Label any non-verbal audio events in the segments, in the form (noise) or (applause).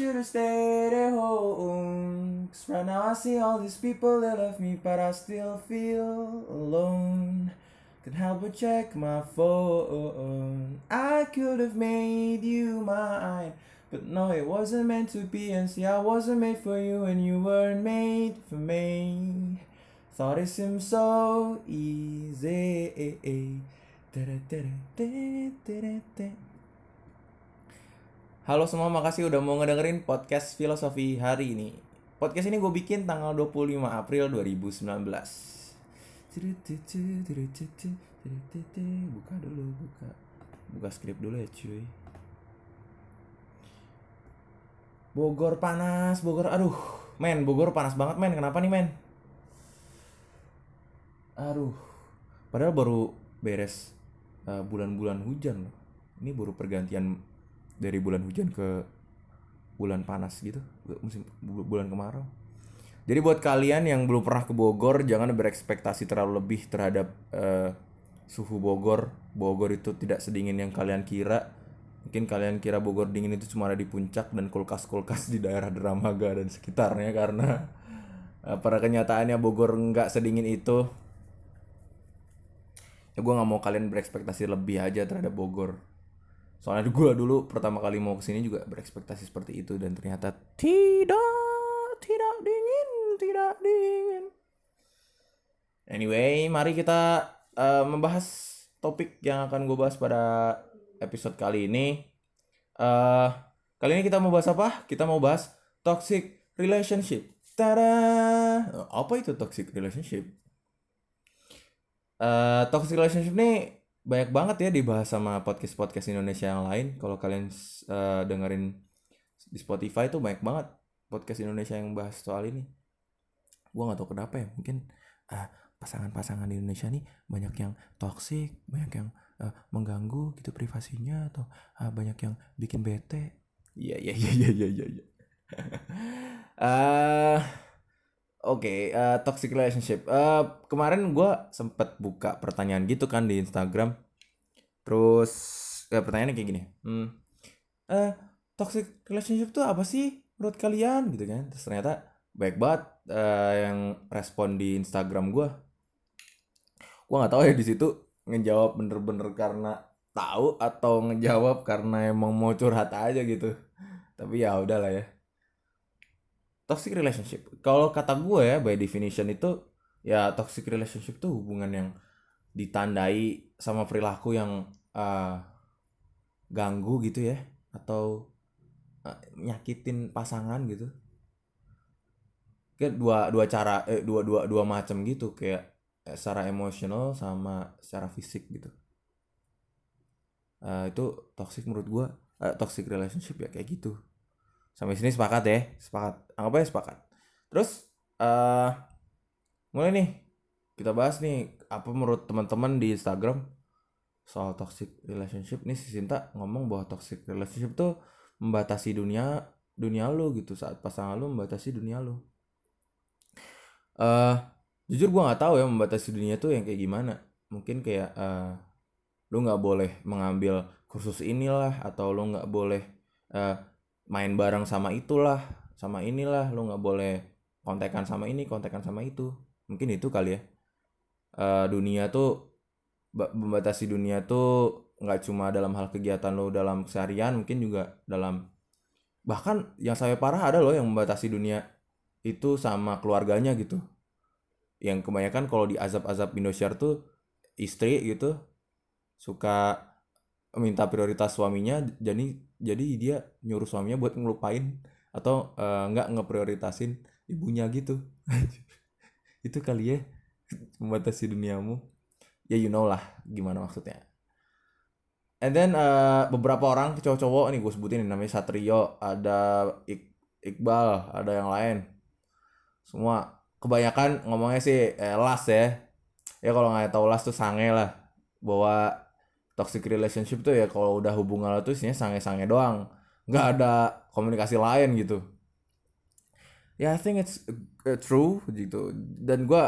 should have stayed at home. Cause right now I see all these people that love me, but I still feel alone. Can't help but check my phone. I could have made you mine. But no, it wasn't meant to be. And see, I wasn't made for you, and you weren't made for me. Thought it seemed so easy. Halo semua, makasih udah mau ngedengerin podcast filosofi hari ini. Podcast ini gue bikin tanggal 25 April 2019. Buka dulu, buka. Buka skrip dulu ya cuy. Bogor panas, Bogor. Aduh, men, Bogor panas banget, men. Kenapa nih, men? Aduh. Padahal baru beres uh, bulan-bulan hujan loh. Ini baru pergantian dari bulan hujan ke bulan panas gitu, musim bulan kemarau. Jadi buat kalian yang belum pernah ke Bogor, jangan berekspektasi terlalu lebih terhadap uh, suhu Bogor. Bogor itu tidak sedingin yang kalian kira Mungkin kalian kira Bogor dingin itu cuma ada di puncak dan kulkas-kulkas di daerah Dramaga dan sekitarnya karena uh, pada kenyataannya Bogor nggak sedingin itu. Ya gue nggak mau kalian berekspektasi lebih aja terhadap Bogor. Soalnya gue dulu pertama kali mau ke sini juga berekspektasi seperti itu dan ternyata tidak, tidak dingin, tidak dingin. Anyway, mari kita uh, membahas topik yang akan gue bahas pada episode kali ini. Uh, kali ini kita mau bahas apa? Kita mau bahas toxic relationship. Tada! Apa itu toxic relationship? Uh, toxic relationship ini banyak banget ya dibahas sama podcast-podcast Indonesia yang lain. Kalau kalian uh, dengerin di Spotify itu banyak banget podcast Indonesia yang bahas soal ini. Gua nggak tahu kenapa ya. Mungkin uh, pasangan-pasangan di Indonesia nih banyak yang toxic, banyak yang uh, mengganggu gitu privasinya atau uh, banyak yang bikin bete iya iya iya iya iya iya ya. (laughs) oke okay, uh, toxic relationship. Uh, kemarin gue sempet buka pertanyaan gitu kan di Instagram. Terus ya, pertanyaannya kayak gini. Hmm, uh, toxic relationship tuh apa sih menurut kalian? Gitu kan. Terus ternyata baik banget uh, yang respon di Instagram gue gue nggak tahu ya di situ ngejawab bener-bener karena tahu atau ngejawab karena emang mau curhat aja gitu. Tapi ya udahlah ya toxic relationship. Kalau kata gue ya by definition itu ya toxic relationship tuh hubungan yang ditandai sama perilaku yang uh, ganggu gitu ya atau uh, nyakitin pasangan gitu. Kayak dua dua cara eh, dua dua dua macam gitu kayak Eh, secara emosional sama secara fisik gitu. Uh, itu toxic menurut gue uh, toxic relationship ya kayak gitu sampai sini sepakat ya sepakat. Anggap aja sepakat. Terus uh, mulai nih kita bahas nih apa menurut teman-teman di Instagram soal toxic relationship? Nih si Sinta ngomong bahwa toxic relationship tuh membatasi dunia dunia lo gitu. Saat pasangan lo membatasi dunia lo uh, jujur gue nggak tahu ya membatasi dunia tuh yang kayak gimana. Mungkin kayak uh, lu nggak boleh mengambil kursus inilah atau lu nggak boleh uh, main bareng sama itulah sama inilah lu nggak boleh kontekan sama ini kontekan sama itu. Mungkin itu kali ya. Uh, dunia tuh membatasi dunia tuh nggak cuma dalam hal kegiatan lo dalam keseharian mungkin juga dalam bahkan yang saya parah ada loh yang membatasi dunia itu sama keluarganya gitu. Yang kebanyakan kalau di azab-azab Indosiar tuh istri gitu suka minta prioritas suaminya jadi jadi dia nyuruh suaminya buat ngelupain atau uh, nggak ngeprioritasin ibunya gitu. (laughs) Itu kali ya membatasi duniamu. Ya you know lah gimana maksudnya. And then uh, beberapa orang cowok-cowok nih gue sebutin namanya Satrio ada Ik Iqbal ada yang lain. Semua kebanyakan ngomongnya sih eh, las ya. Ya kalau nggak tahu las tuh sange lah. Bahwa toxic relationship tuh ya kalau udah hubungan lo tuh isinya sange-sange doang. Nggak ada komunikasi lain gitu. Ya yeah, I think it's uh, true gitu. Dan gue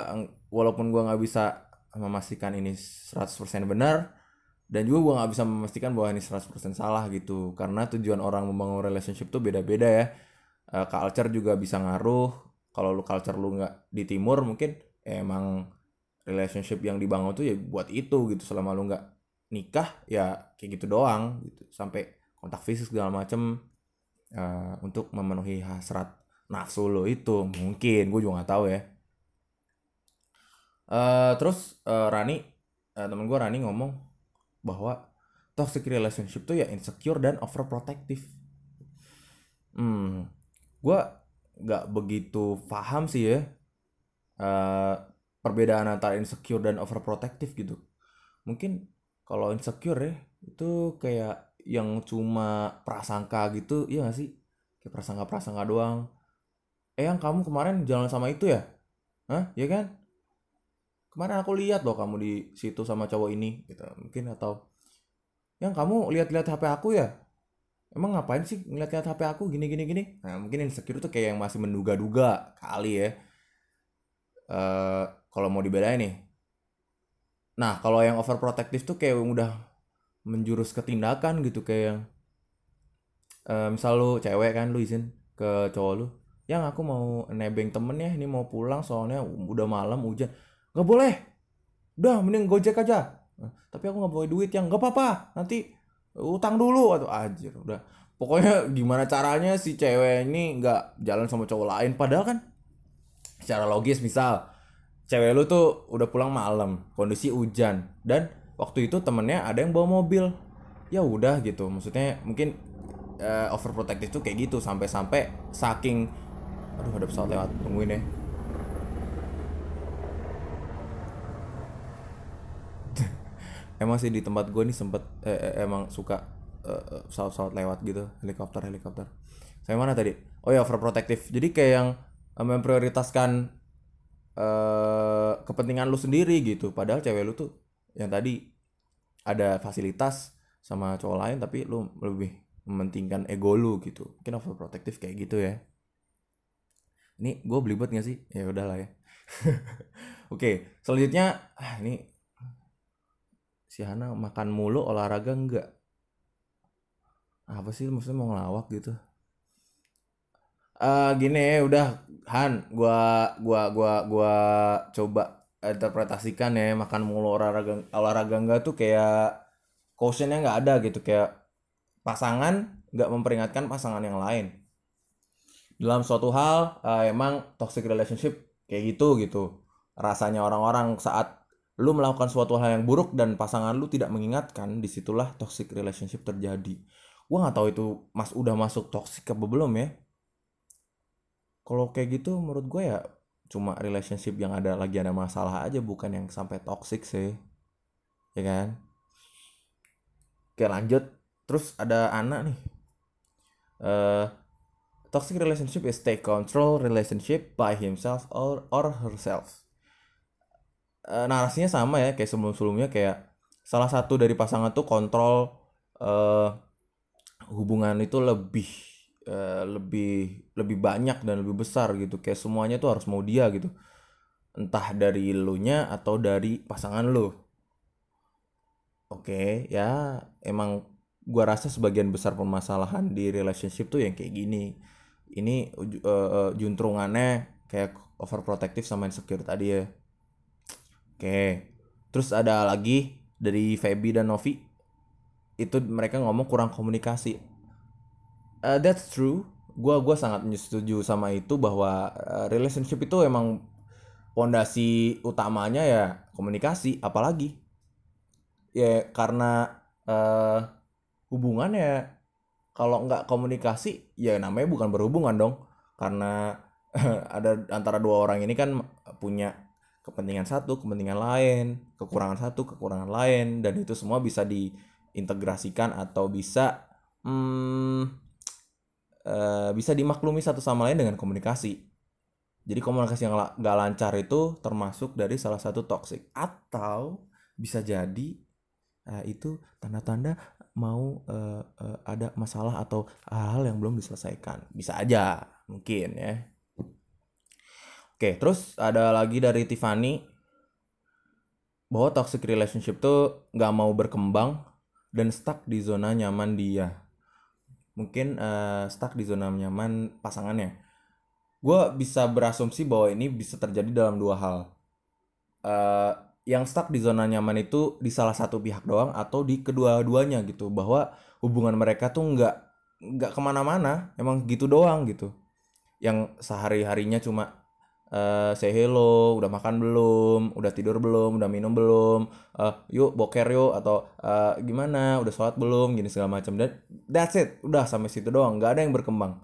walaupun gue nggak bisa memastikan ini 100% benar dan juga gue nggak bisa memastikan bahwa ini 100% salah gitu. Karena tujuan orang membangun relationship tuh beda-beda ya. Uh, culture juga bisa ngaruh. Kalau lu culture lu nggak di timur mungkin emang relationship yang dibangun tuh ya buat itu gitu. Selama lu nggak nikah ya kayak gitu doang gitu sampai kontak fisik segala macem uh, untuk memenuhi hasrat nafsu lo itu mungkin gue juga nggak tahu ya uh, terus uh, Rani uh, temen gue Rani ngomong bahwa toxic relationship tuh ya insecure dan overprotective. Hmm, gue nggak begitu paham sih ya uh, perbedaan antara insecure dan overprotective gitu. Mungkin kalau insecure ya itu kayak yang cuma prasangka gitu, iya gak sih? Kayak prasangka-prasangka doang. Eh yang kamu kemarin jalan sama itu ya? Hah? Ya kan? kemarin aku lihat loh kamu di situ sama cowok ini gitu mungkin atau yang kamu lihat-lihat HP aku ya emang ngapain sih ngeliat-liat HP aku gini gini gini nah mungkin insecure tuh kayak yang masih menduga-duga kali ya uh, kalau mau dibedain nih nah kalau yang overprotective tuh kayak udah menjurus ke tindakan gitu kayak yang uh, misal lu cewek kan lu izin ke cowok lu yang aku mau nebeng temen ya ini mau pulang soalnya udah malam hujan. Nggak boleh. Udah mending gojek aja. Tapi aku nggak boleh duit yang nggak apa-apa nanti utang dulu. Atau anjir udah. Pokoknya gimana caranya si cewek ini nggak jalan sama cowok lain? Padahal kan secara logis misal cewek lu tuh udah pulang malam kondisi hujan dan waktu itu temennya ada yang bawa mobil. Ya udah gitu maksudnya mungkin uh, overprotective tuh kayak gitu sampai-sampai saking aduh ada pesawat lewat tungguin ya (laughs) emang sih di tempat gue nih sempet eh, eh, emang suka uh, pesawat-pesawat lewat gitu helikopter helikopter saya mana tadi? Oh ya overprotective. Jadi kayak yang memprioritaskan uh, kepentingan lu sendiri gitu. Padahal cewek lu tuh yang tadi ada fasilitas sama cowok lain tapi lu lebih mementingkan ego lu gitu. Mungkin overprotective kayak gitu ya. Ini gue belibet gak sih? Ya udahlah ya. (laughs) Oke selanjutnya ah, ini si Hana makan mulu olahraga enggak apa sih maksudnya mau ngelawak gitu uh, gini udah Han gua gua gua gua coba interpretasikan ya makan mulu olahraga olahraga enggak tuh kayak cautionnya nggak ada gitu kayak pasangan nggak memperingatkan pasangan yang lain. Dalam suatu hal uh, emang toxic relationship kayak gitu gitu. Rasanya orang-orang saat lu melakukan suatu hal yang buruk dan pasangan lu tidak mengingatkan di situlah toxic relationship terjadi. Gua nggak tahu itu mas udah masuk toxic apa belum ya kalau kayak gitu menurut gue ya cuma relationship yang ada lagi ada masalah aja bukan yang sampai toxic sih. Ya kan? Oke lanjut. Terus ada anak nih. Uh, toxic relationship is take control relationship by himself or or herself. Uh, narasinya sama ya kayak sebelum-sebelumnya kayak salah satu dari pasangan tuh kontrol uh, hubungan itu lebih uh, lebih lebih banyak dan lebih besar gitu kayak semuanya tuh harus mau dia gitu entah dari lu nya atau dari pasangan lu oke okay, ya emang gua rasa sebagian besar permasalahan di relationship tuh yang kayak gini ini uh, uh, juntrungannya kayak overprotective sama insecure tadi ya Oke. Terus ada lagi dari Feby dan Novi. Itu mereka ngomong kurang komunikasi. Uh, that's true. Gua gua sangat setuju sama itu bahwa uh, relationship itu emang pondasi utamanya ya komunikasi, apalagi ya karena uh, hubungan ya kalau nggak komunikasi ya namanya bukan berhubungan dong karena (laughs) ada antara dua orang ini kan punya kepentingan satu, kepentingan lain, kekurangan satu, kekurangan lain, dan itu semua bisa diintegrasikan atau bisa hmm, uh, bisa dimaklumi satu sama lain dengan komunikasi. Jadi komunikasi yang gak lancar itu termasuk dari salah satu toxic atau bisa jadi uh, itu tanda-tanda mau uh, uh, ada masalah atau hal-hal yang belum diselesaikan. Bisa aja mungkin ya. Oke, terus ada lagi dari Tiffany. bahwa toxic relationship tuh nggak mau berkembang dan stuck di zona nyaman dia mungkin uh, stuck di zona nyaman pasangannya. Gue bisa berasumsi bahwa ini bisa terjadi dalam dua hal. Uh, yang stuck di zona nyaman itu di salah satu pihak doang atau di kedua-duanya gitu. Bahwa hubungan mereka tuh nggak nggak ke mana-mana. Emang gitu doang gitu. Yang sehari harinya cuma uh, say hello, udah makan belum, udah tidur belum, udah minum belum, uh, yuk boker yuk atau uh, gimana, udah sholat belum, gini segala macam. Dan that's it, udah sampai situ doang, nggak ada yang berkembang,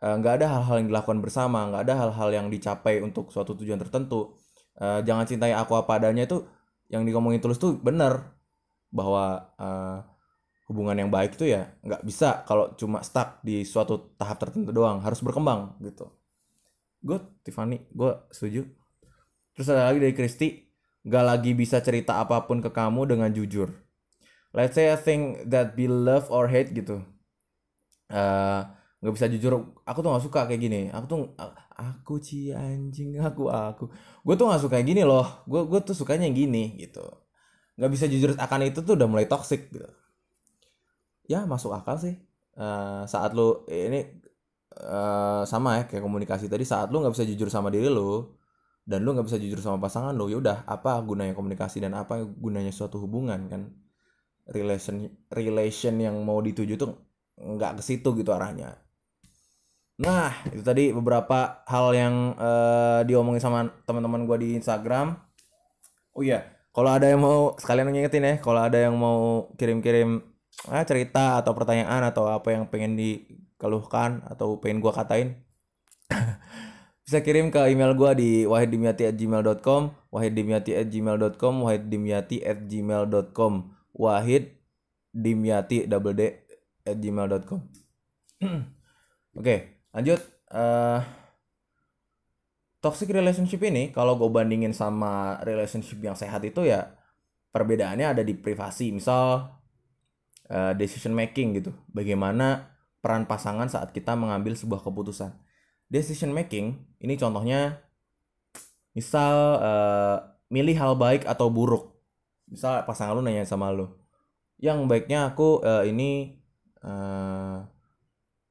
uh, nggak ada hal-hal yang dilakukan bersama, nggak ada hal-hal yang dicapai untuk suatu tujuan tertentu. Uh, jangan cintai aku apa adanya itu yang diomongin tulus tuh bener bahwa uh, hubungan yang baik itu ya nggak bisa kalau cuma stuck di suatu tahap tertentu doang harus berkembang gitu gue Tiffany gue setuju. Terus ada lagi dari Kristi gak lagi bisa cerita apa pun ke kamu dengan jujur. Let's say I think that be love or hate gitu. Uh, nggak bisa jujur. Aku tuh nggak suka kayak gini. Aku tuh aku ci anjing aku aku. Gue tuh nggak suka kayak gini loh. Gue gue tuh sukanya yang gini gitu. Nggak bisa jujur akan itu tuh udah mulai toxic gitu. Ya masuk akal sih. Uh, saat lu ini uh, sama ya kayak komunikasi. Tadi saat lu nggak bisa jujur sama diri lu dan lu nggak bisa jujur sama pasangan lu ya udah apa gunanya komunikasi dan apa gunanya suatu hubungan kan? Relation relation yang mau dituju tuh nggak ke situ gitu arahnya. Nah itu tadi beberapa hal yang uh, diomongin sama teman-teman gue di Instagram. Oh iya kalau ada yang mau sekalian ngingetin ya kalau ada yang mau kirim-kirim ah, cerita atau pertanyaan atau apa yang pengen di keluhkan atau pengen gue katain (laughs) bisa kirim ke email gue di wahiddimyati@gmail.com wahiddimyati@gmail.com wahiddimyati@gmail.com wahid dimyati double d at gmail.com (clears throat) oke lanjut uh, toxic relationship ini kalau gue bandingin sama relationship yang sehat itu ya perbedaannya ada di privasi. Misal uh, decision making gitu. Bagaimana peran pasangan saat kita mengambil sebuah keputusan. Decision making ini contohnya misal uh, milih hal baik atau buruk. Misal pasangan lu nanya sama lu, yang baiknya aku uh, ini uh,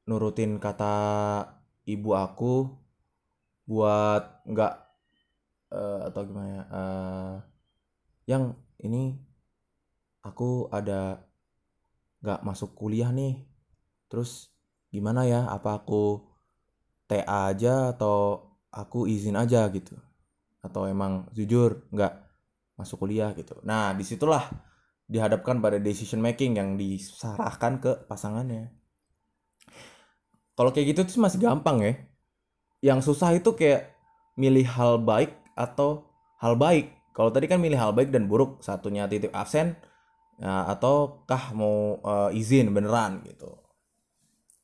nurutin kata ibu aku buat nggak uh, atau gimana ya? Uh, yang ini aku ada nggak masuk kuliah nih terus gimana ya apa aku TA aja atau aku izin aja? gitu. Atau emang jujur nggak masuk kuliah gitu. Nah di situlah dihadapkan pada decision making yang disarahkan ke pasangannya. Kalau kayak gitu tuh masih gampang ya. Yang susah itu kayak milih hal baik atau hal baik. Kalau tadi kan milih hal baik dan buruk satunya titik absen ya, ataukah mau uh, izin beneran gitu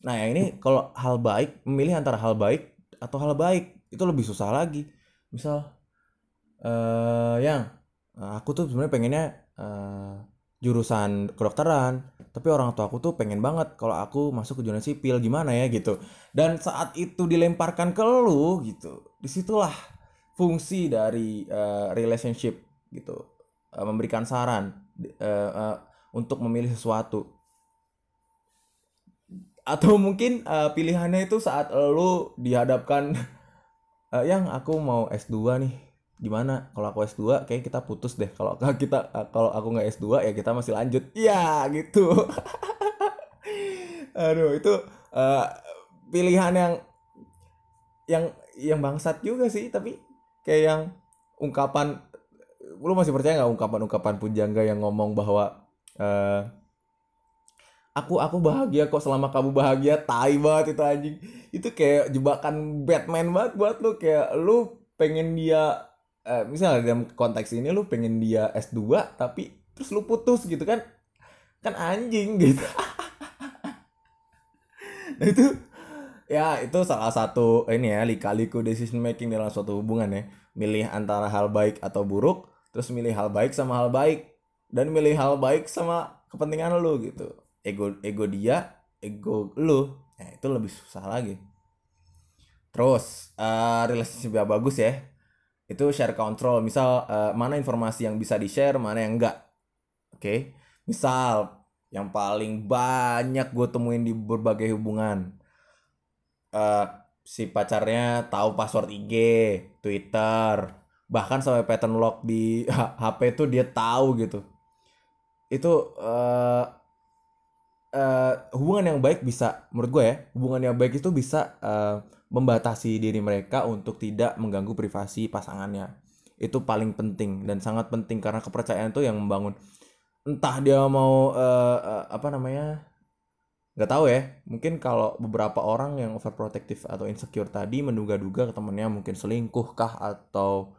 Nah, yang ini kalau hal baik, memilih antara hal baik atau hal baik itu lebih susah lagi. Misal uh, yang aku tuh sebenarnya pengennya uh, jurusan kedokteran, tapi orang tua aku tuh pengen banget kalau aku masuk ke jurusan sipil gimana ya gitu. Dan saat itu dilemparkan ke lu gitu, di situlah fungsi dari uh, relationship gitu, uh, memberikan saran uh, uh, untuk memilih sesuatu atau mungkin uh, pilihannya itu saat lo dihadapkan uh, (laughs) yang aku mau S2 nih. Gimana? Kalau aku S2 kayak kita putus deh. Kalau (laughs) kita kalau aku nggak S2 ya kita masih lanjut. Iya gitu. (laughs) Aduh itu uh, pilihan yang yang yang bangsat juga sih. Tapi kayak yang ungkapan lu masih percaya nggak ungkapan-ungkapan pujangga yang ngomong bahwa uh, aku aku bahagia kok selama kamu bahagia. Tai banget itu anjing. Itu kayak jebakan Batman banget buat lu. Kayak lu pengen dia eh, misalnya dalam konteks ini lu pengen dia S2 tapi terus lu putus gitu kan? Kan anjing (laughs) gitu. Nah itu ya itu salah satu ini ya lika-liku decision making dalam suatu hubungan ya. Milih antara hal baik atau buruk terus milih hal baik sama hal baik. Dan milih hal baik sama kepentingan lu gitu ego ego dia ego lu. Ya itu lebih susah lagi. Terus uh, relationship yang bagus ya. Itu share control. Misal uh, mana informasi yang bisa di share mana yang enggak. Oke? Okay? misal yang paling banyak gue temuin di berbagai hubungan. Uh, si pacarnya tahu password IG Twitter. Bahkan sampai pattern lock di HP tuh dia tahu gitu. Itu uh, uh, hubungan yang baik bisa menurut gue ya hubungan yang baik itu bisa uh, membatasi diri mereka untuk tidak mengganggu privasi pasangannya. Itu paling penting dan sangat penting karena kepercayaan itu yang membangun. Entah dia mau uh, uh, apa namanya nggak tahu ya. Mungkin kalau beberapa orang yang overprotective atau insecure tadi menduga-duga ke temennya mungkin selingkuh kah atau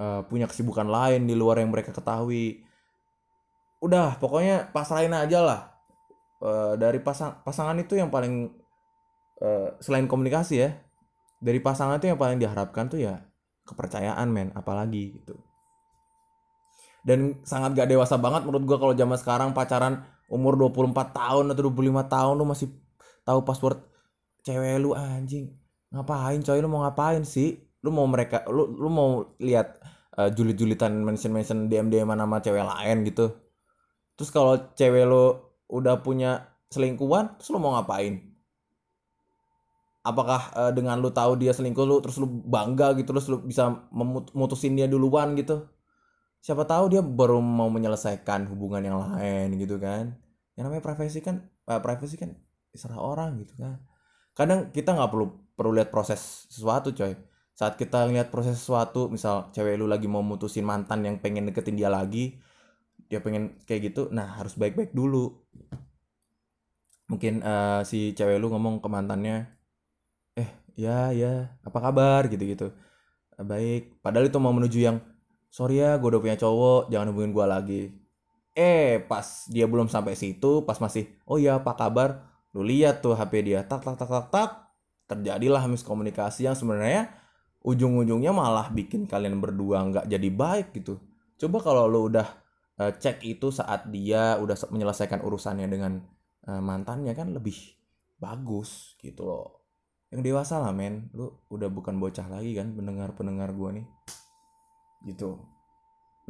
uh, punya kesibukan lain di luar yang mereka ketahui. Udah pokoknya pasrahin aja lah uh, dari pasang pasangan itu yang paling uh, selain komunikasi ya dari pasangan itu yang paling diharapkan tuh ya kepercayaan men apalagi gitu. Dan sangat gak dewasa banget menurut gua kalau zaman sekarang pacaran umur 24 tahun atau 25 tahun lu masih tahu password cewek lu anjing. Ngapain coy? Lu mau ngapain sih? Lu mau mereka lu lu mau lihat uh, julit-julitan mention-mention DM-DM nama cewek lain gitu. Terus kalau cewek lu udah punya selingkuhan terus lu mau ngapain? Apakah uh, dengan lu tahu dia selingkuh lu terus lu bangga gitu terus lu bisa memutusin dia duluan gitu? Siapa tahu dia baru mau menyelesaikan hubungan yang lain gitu kan. Yang namanya privasi kan uh, privasi kan serah orang gitu kan. Kadang kita nggak perlu perlu lihat proses sesuatu coy. Saat kita lihat proses sesuatu misal cewek lu lagi mau mutusin mantan yang pengen deketin dia lagi dia pengen kayak gitu nah harus baik-baik dulu. Mungkin uh, si cewek lu ngomong ke mantannya ya ya apa kabar? gitu gitu baik. Padahal itu mau menuju yang sorry ya gue udah punya cowok jangan hubungin gue lagi. Eh pas dia belum sampai situ pas masih oh ya apa kabar? Lu lihat tuh HP dia tak tak tak tak tak terjadilah miskomunikasi yang sebenarnya ujung-ujungnya malah bikin kalian berdua nggak jadi baik gitu. Coba kalau lu udah uh, cek itu saat dia udah menyelesaikan urusannya dengan uh, mantannya kan lebih bagus gitu loh. Yang dewasa lah men. Lu udah bukan bocah lagi kan pendengar pendengar gua nih. Gitu.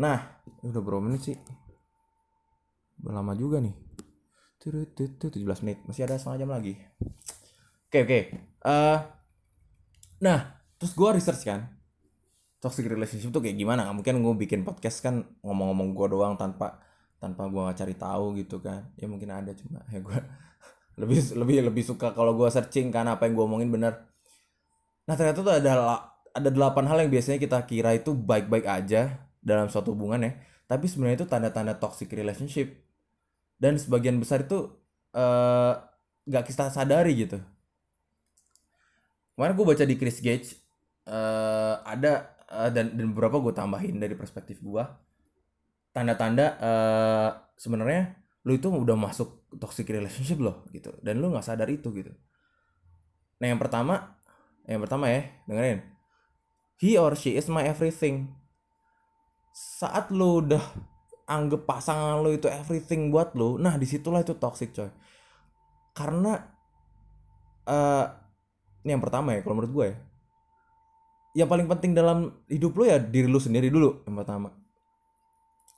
Nah udah berapa menit sih? Udah lama juga nih. 17 menit. Masih ada setengah jam lagi. Oke oke. Uh, nah terus gua research kan toxic relationship tuh kayak gimana? Mungkin gue bikin podcast kan ngomong-ngomong gua doang tanpa tanpa gua nggak cari tahu gitu kan. Ya mungkin ada cuma ya gua (laughs) lebih lebih lebih suka kalau gue searching kan apa yang gue omongin bener. Nah ternyata tuh ada ada delapan hal yang biasanya kita kira itu baik-baik aja dalam suatu hubungan ya. Tapi sebenarnya itu tanda-tanda toxic relationship. Dan sebagian besar itu uh, kita sadari gitu. Kemarin gue baca di Chris Gage uh, ada uh, dan dan beberapa gue tambahin dari perspektif gue tanda-tanda uh, sebenarnya lu itu udah masuk toxic relationship loh gitu. Dan lu nggak sadar itu gitu. Nah yang pertama yang pertama ya dengerin. He or she is my everything. Saat lu udah anggap pasangan lu itu everything buat lu nah di situlah itu toxic coy. Karena uh, ini yang pertama ya kalau menurut gue ya yang paling penting dalam hidup lu ya diri lu sendiri dulu yang pertama.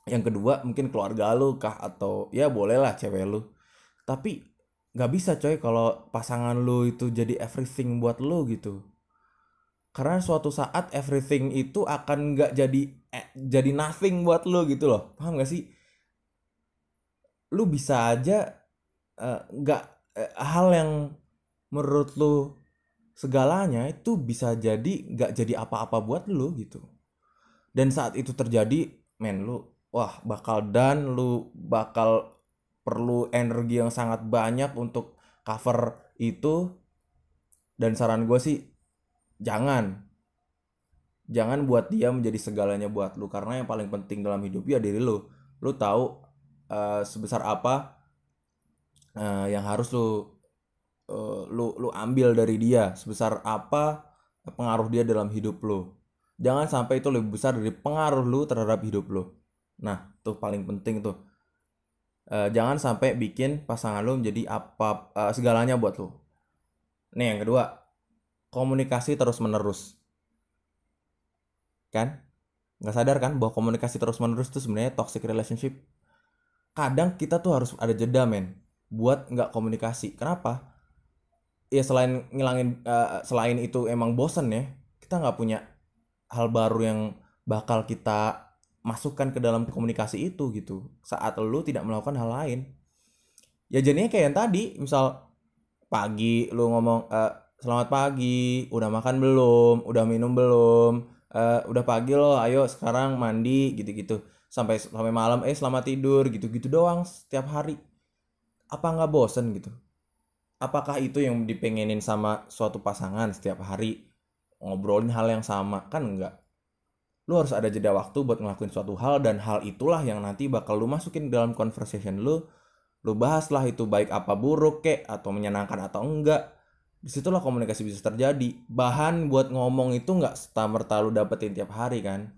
Yang kedua mungkin keluarga lu kah? Atau ya bolehlah cewek lu. Tapi nggak bisa coy kalau pasangan lu itu jadi everything buat lu gitu. Karena suatu saat everything itu akan nggak jadi eh, jadi nothing buat lu gitu loh. Paham gak sih? Lu bisa aja eh, nggak uh, uh, hal yang menurut lu segalanya itu bisa jadi nggak jadi apa-apa buat lu gitu. Dan saat itu terjadi men lu wah bakal dan lu bakal perlu energi yang sangat banyak untuk cover itu. Dan saran gue sih jangan. Jangan buat dia menjadi segalanya buat lu karena yang paling penting dalam hidup ya diri lu. Lu tahu uh, sebesar apa uh, yang harus lu uh, lu lu ambil dari dia sebesar apa pengaruh dia dalam hidup lu jangan sampai itu lebih besar dari pengaruh lu terhadap hidup lu Nah, tuh paling penting tuh. Uh, jangan sampai bikin pasangan lo menjadi apa uh, segalanya buat lo. Nih yang kedua, komunikasi terus menerus. kan nggak sadar kan bahwa komunikasi terus menerus itu sebenarnya toxic relationship kadang kita tuh harus ada jeda men buat nggak komunikasi kenapa ya selain ngilangin uh, selain itu emang bosen ya kita nggak punya hal baru yang bakal kita masukkan ke dalam komunikasi itu gitu saat lu tidak melakukan hal lain. Ya jadinya kayak yang tadi misal pagi lu ngomong uh, selamat pagi udah makan belum udah minum belum uh, udah pagi loh ayo sekarang mandi gitu-gitu. Sampai sampai malam eh selamat tidur gitu-gitu doang setiap hari. Apa nggak bosen gitu apakah itu yang dipengenin sama suatu pasangan setiap hari? Ngobrolin hal yang sama? Kan enggak. Lu harus ada jeda waktu buat ngelakuin suatu hal dan hal itulah yang nanti bakal lu masukin dalam conversation lu. Lu bahas lah itu baik apa buruk kek atau menyenangkan atau enggak. Di situlah komunikasi bisa terjadi. Bahan buat ngomong itu nggak setamer lu dapetin tiap hari kan?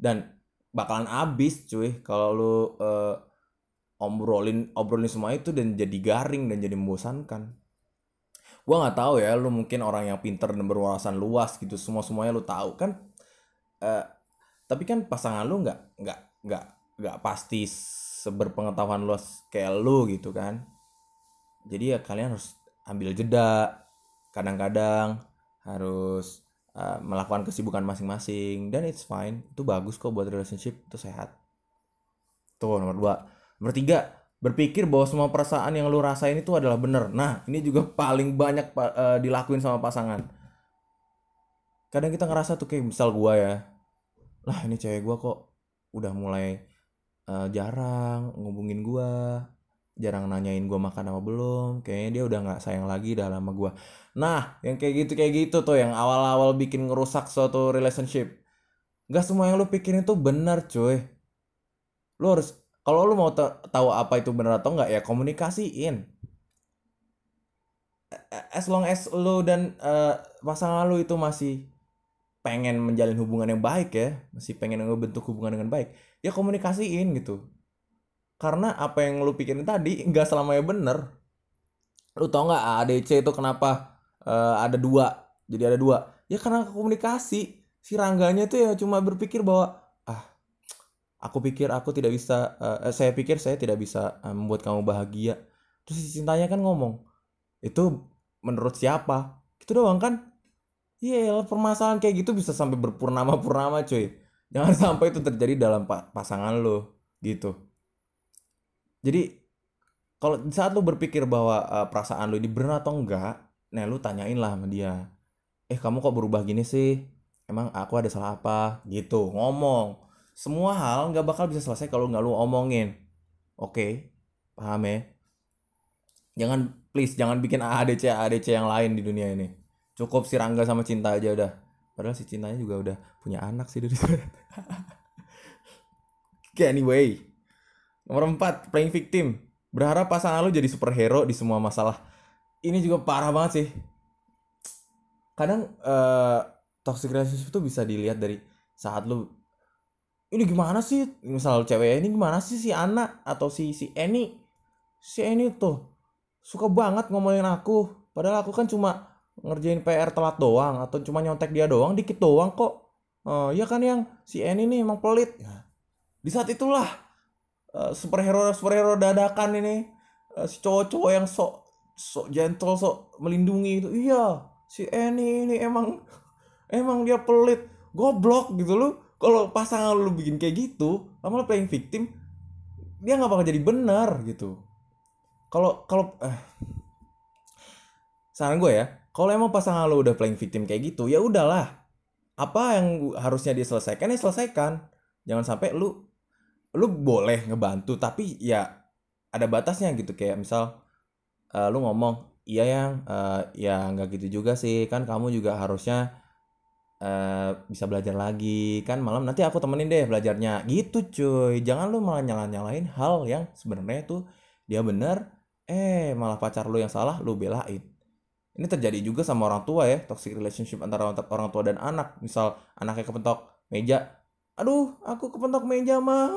Dan bakalan abis cuy kalau lu uh, obrolin obrolin semua itu dan jadi garing dan jadi membosankan. Gua nggak tahu ya lu mungkin orang yang pinter dan berwawasan luas gitu semua semuanya lu tahu kan? Uh, tapi kan pasangan lu nggak nggak nggak nggak pasti seberpengetahuan luas kayak lu gitu kan? Jadi ya kalian harus ambil jeda kadang-kadang harus uh, melakukan kesibukan masing-masing dan it's fine itu bagus kok buat relationship itu sehat. Tuh nomor dua nomor tiga berpikir bahwa semua perasaan yang lu rasain itu adalah bener nah ini juga (laughs) paling banyak uh, dilakuin sama pasangan. Kadang kita ngerasa tuh kayak misal gua ya lah ini cewek gua kok udah mulai uh, jarang ngubungin gua jarang nanyain gue makan apa belum kayaknya dia udah nggak sayang lagi dah sama gue nah yang kayak gitu kayak gitu tuh yang awal-awal bikin ngerusak suatu relationship. Gak semua yang lu pikirin itu benar cuy. Lu harus kalau lu mau tahu apa itu benar atau enggak ya komunikasiin. As long as lu dan uh, pasangan lu itu masih pengen menjalin hubungan yang baik ya masih pengen ngebentuk hubungan dengan baik ya komunikasiin gitu. Karena apa yang lu pikirin tadi nggak selamanya bener. Lu tau nggak ADC itu kenapa uh, ada dua jadi ada dua? Ya karena komunikasi. Si Rangganya tuh ya cuma berpikir bahwa ah aku pikir aku tidak bisa uh, saya pikir saya tidak bisa uh, membuat kamu bahagia. Terus si cintanya kan ngomong itu menurut siapa? Gitu doang kan? Iya yeah, permasalahan kayak gitu bisa sampai berpurnama-purnama cuy. Jangan (laughs) sampai itu terjadi dalam pasangan lo gitu. Jadi kalau saat lu berpikir bahwa uh, perasaan lu ini benar atau enggak nah lu tanyain lah sama dia eh kamu kok berubah gini sih? Emang aku ada salah apa? Gitu ngomong semua hal nggak bakal bisa selesai kalau nggak lu omongin oke paham ya jangan please jangan bikin ADC ADC yang lain di dunia ini cukup si Rangga sama Cinta aja udah padahal si Cintanya juga udah punya anak sih dari (laughs) okay, anyway Nomor 4, playing victim. Berharap pasangan lu jadi superhero di semua masalah. Ini juga parah banget sih. Kadang uh, toxic relationship itu bisa dilihat dari saat lu ini gimana sih? Misal cewek ini gimana sih? Si anak atau si si Eni? Si Eni tuh suka banget ngomongin aku. Padahal aku kan cuma ngerjain PR telat doang atau cuma nyontek dia doang dikit doang kok. Uh, ya kan yang? Si Eni nih emang pelit. Nah, di saat itulah uh, superhero superhero dadakan ini uh, si cowok-cowok yang sok sok gentle sok melindungi itu. Iya si Eni ini emang emang dia pelit. Goblok gitu loh kalau pasangan lu bikin kayak gitu lama playing victim dia nggak bakal jadi benar gitu. Kalau kalau eh, saran gue ya kalau emang pasangan lu udah playing victim kayak gitu ya udahlah. Apa yang harusnya diselesaikan ya selesaikan. Jangan sampai lu lu boleh ngebantu tapi ya ada batasnya gitu. Kayak misal uh, lu ngomong iya yang uh, ya nggak gitu juga sih kan kamu juga harusnya uh, bisa belajar lagi. Kan malam nanti aku temenin deh belajarnya. Gitu cuy. Jangan lu malah nyala nyalain hal yang sebenarnya tuh dia bener. Eh malah pacar lu yang salah lu belain. Ini terjadi juga sama orang tua ya. Toxic relationship antara orang tua dan anak. Misal anaknya kepentok meja. Aduh aku kepentok meja mah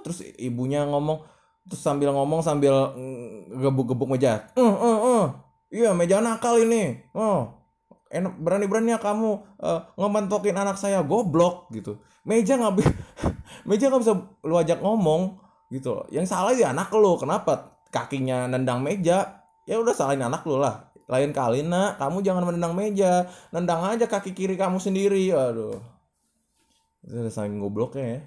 terus ibunya ngomong terus sambil ngomong sambil gebuk-gebuk meja. Uh, uh, uh. iya meja nakal ini. Oh enak berani-beraninya kamu uh, ngementokin anak saya goblok gitu. Meja nggak bi- (laughs) meja nggak bisa lu ajak ngomong gitu. Yang salah ya anak lu kenapa kakinya nendang meja? Ya udah salahin anak lu lah. Lain kali nak kamu jangan menendang meja. Nendang aja kaki kiri kamu sendiri. Aduh itu udah saking gobloknya ya.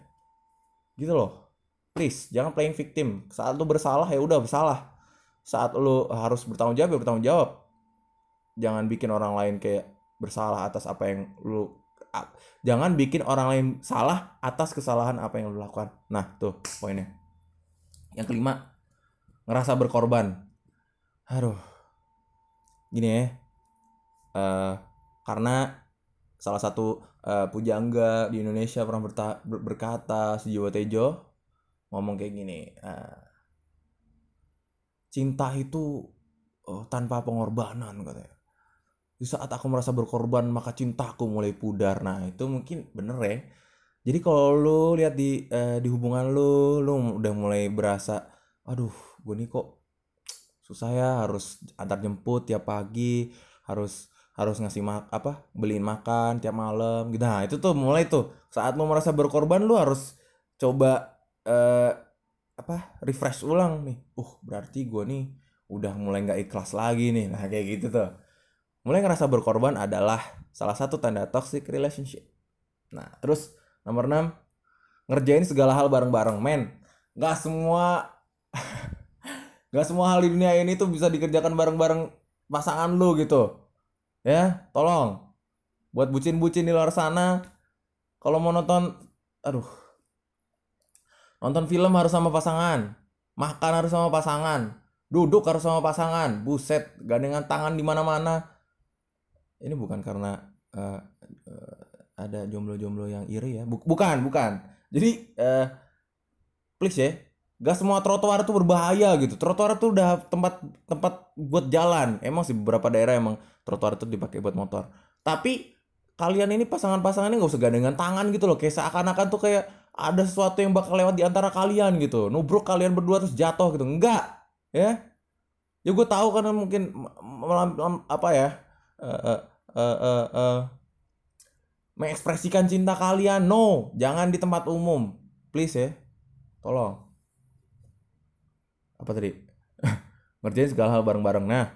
Gitu loh. Please jangan playing victim. Saat lu bersalah ya udah bersalah. Saat lu harus bertanggung jawab ya bertanggung jawab jangan bikin orang lain kayak bersalah atas apa yang lu jangan bikin orang lain salah atas kesalahan apa yang lu lakukan. Nah tuh poinnya. Yang kelima ngerasa berkorban. Aduh. Gini ya uh, karena salah satu uh, pujangga di Indonesia pernah ber, berkata Sujiwo Tejo ngomong kayak gini uh, cinta itu uh, tanpa pengorbanan katanya di saat aku merasa berkorban maka cintaku mulai pudar. Nah itu mungkin bener ya. Jadi kalau lu lihat di uh, di hubungan lu lu udah mulai berasa aduh gue nih kok susah ya harus antar jemput tiap pagi harus harus ngasih mak apa beliin makan tiap malam gitu. Nah itu tuh mulai tuh. Saat lu merasa berkorban lu harus coba uh, apa refresh ulang nih. Uh berarti gue nih udah mulai nggak ikhlas lagi nih. Nah kayak gitu tuh mulai ngerasa berkorban adalah salah satu tanda toxic relationship. Nah terus nomor 6 ngerjain segala hal bareng-bareng men. Nggak semua (laughs) Gak semua hal di dunia ini tuh bisa dikerjakan bareng-bareng pasangan lu gitu. Ya, tolong. Buat bucin-bucin di luar sana, kalau mau nonton, aduh, nonton film harus sama pasangan, makan harus sama pasangan, duduk harus sama pasangan, buset, gandengan tangan di mana-mana. Ini bukan karena uh, uh, ada jomblo-jomblo yang iri ya, bukan, bukan. Jadi, uh, please ya, Gak semua trotoar itu berbahaya gitu. Trotoar itu udah tempat tempat buat jalan. Emang sih beberapa daerah emang trotoar itu dipakai buat motor. Tapi kalian ini pasangan-pasangan ini gak usah gandengan tangan gitu loh. Kayak seakan-akan tuh kayak ada sesuatu yang bakal lewat di antara kalian gitu. Nubruk kalian berdua terus jatuh gitu. Enggak, ya. Ya gue tahu karena mungkin apa ya? Uh, uh, uh, uh, mengekspresikan cinta kalian. No, jangan di tempat umum. Please ya. Tolong. Apa tadi? (laughs) Ngerjain segala hal bareng-bareng. Nah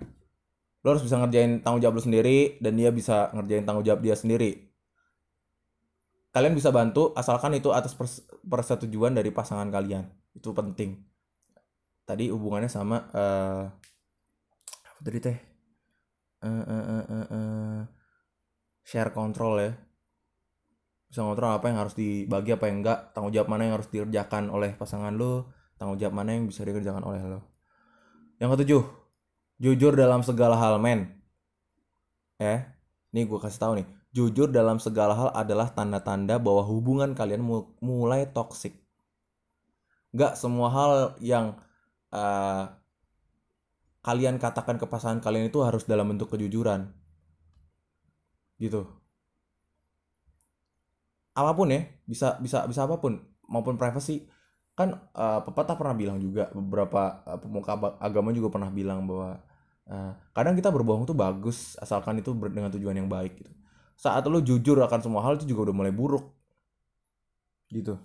lo harus bisa ngerjain tanggung jawab lo sendiri dan dia bisa ngerjain tanggung jawab dia sendiri. Kalian bisa bantu asalkan itu atas persetujuan dari pasangan kalian. Itu penting. Tadi hubungannya sama uh, apa tadi teh uh, uh, uh, uh, uh, share control ya. Bisa ngontrol apa yang harus dibagi apa yang enggak tanggung jawab mana yang harus dikerjakan oleh pasangan lo tanggung jawab mana yang bisa dikerjakan oleh lo yang ketujuh jujur dalam segala hal men. Ya nih gue kasih tahu nih. Jujur dalam segala hal adalah tanda-tanda bahwa hubungan kalian mulai toksik gak semua hal yang uh, kalian katakan ke pasangan kalian itu harus dalam bentuk kejujuran. Gitu. Apa pun ya bisa bisa bisa apa pun maupun privacy. Kan uh, pepatah pernah bilang juga beberapa uh, pemuka agama juga pernah bilang bahwa uh, kadang kita berbohong tuh bagus asalkan itu dengan tujuan yang baik gitu. Saat lo jujur akan semua hal itu juga udah mulai buruk. Gitu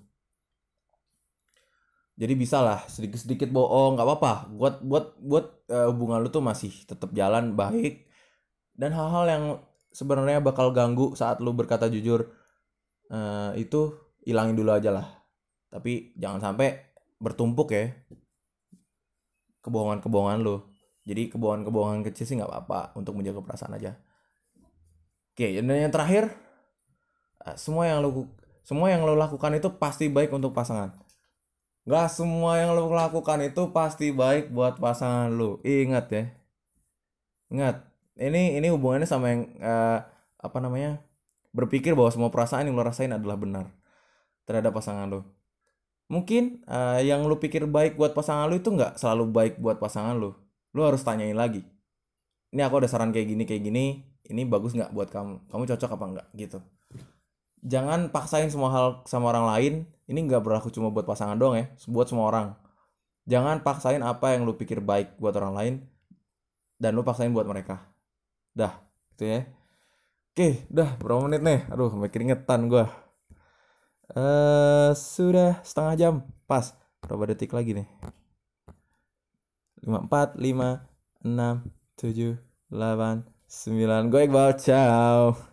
jadi bisa lah sedikit sedikit bohong nggak apa-apa. Buat buat buat uh, hubungan lo tuh masih tetap jalan baik. Dan hal-hal yang sebenarnya bakal ganggu saat lo berkata jujur uh, itu hilangin dulu aja lah. Tapi jangan sampai bertumpuk ya kebohongan-kebohongan lo jadi kebohongan-kebohongan kecil sih nggak apa-apa untuk menjaga perasaan aja. Oke dan yang terakhir eh, semua yang lo semua yang lo lakukan itu pasti baik untuk pasangan nggak semua yang lo lakukan itu pasti baik buat pasangan lo ingat ya. Ingat. Ini ini hubungannya sama yang uh, apa namanya? Berpikir bahwa semua perasaan yang lo rasain adalah benar terhadap pasangan lo mungkin uh, yang lu pikir baik buat pasangan lu itu nggak selalu baik buat pasangan lu. Lu harus tanyain lagi. Ini aku ada saran kayak gini kayak gini ini bagus nggak buat kamu? Kamu cocok apa nggak? Gitu. Jangan paksain semua hal sama orang lain ini nggak berlaku cuma buat pasangan doang ya buat semua orang. Jangan paksain apa yang lu pikir baik buat orang lain dan lu paksain buat mereka. Dah gitu ya. Oke dah berapa menit nih? Aduh mikir ngetan gua. Eh uh, sudah setengah jam. Pas berapa detik lagi nih? 5 4 5 6 7 8 9 gue Iqbal ciao.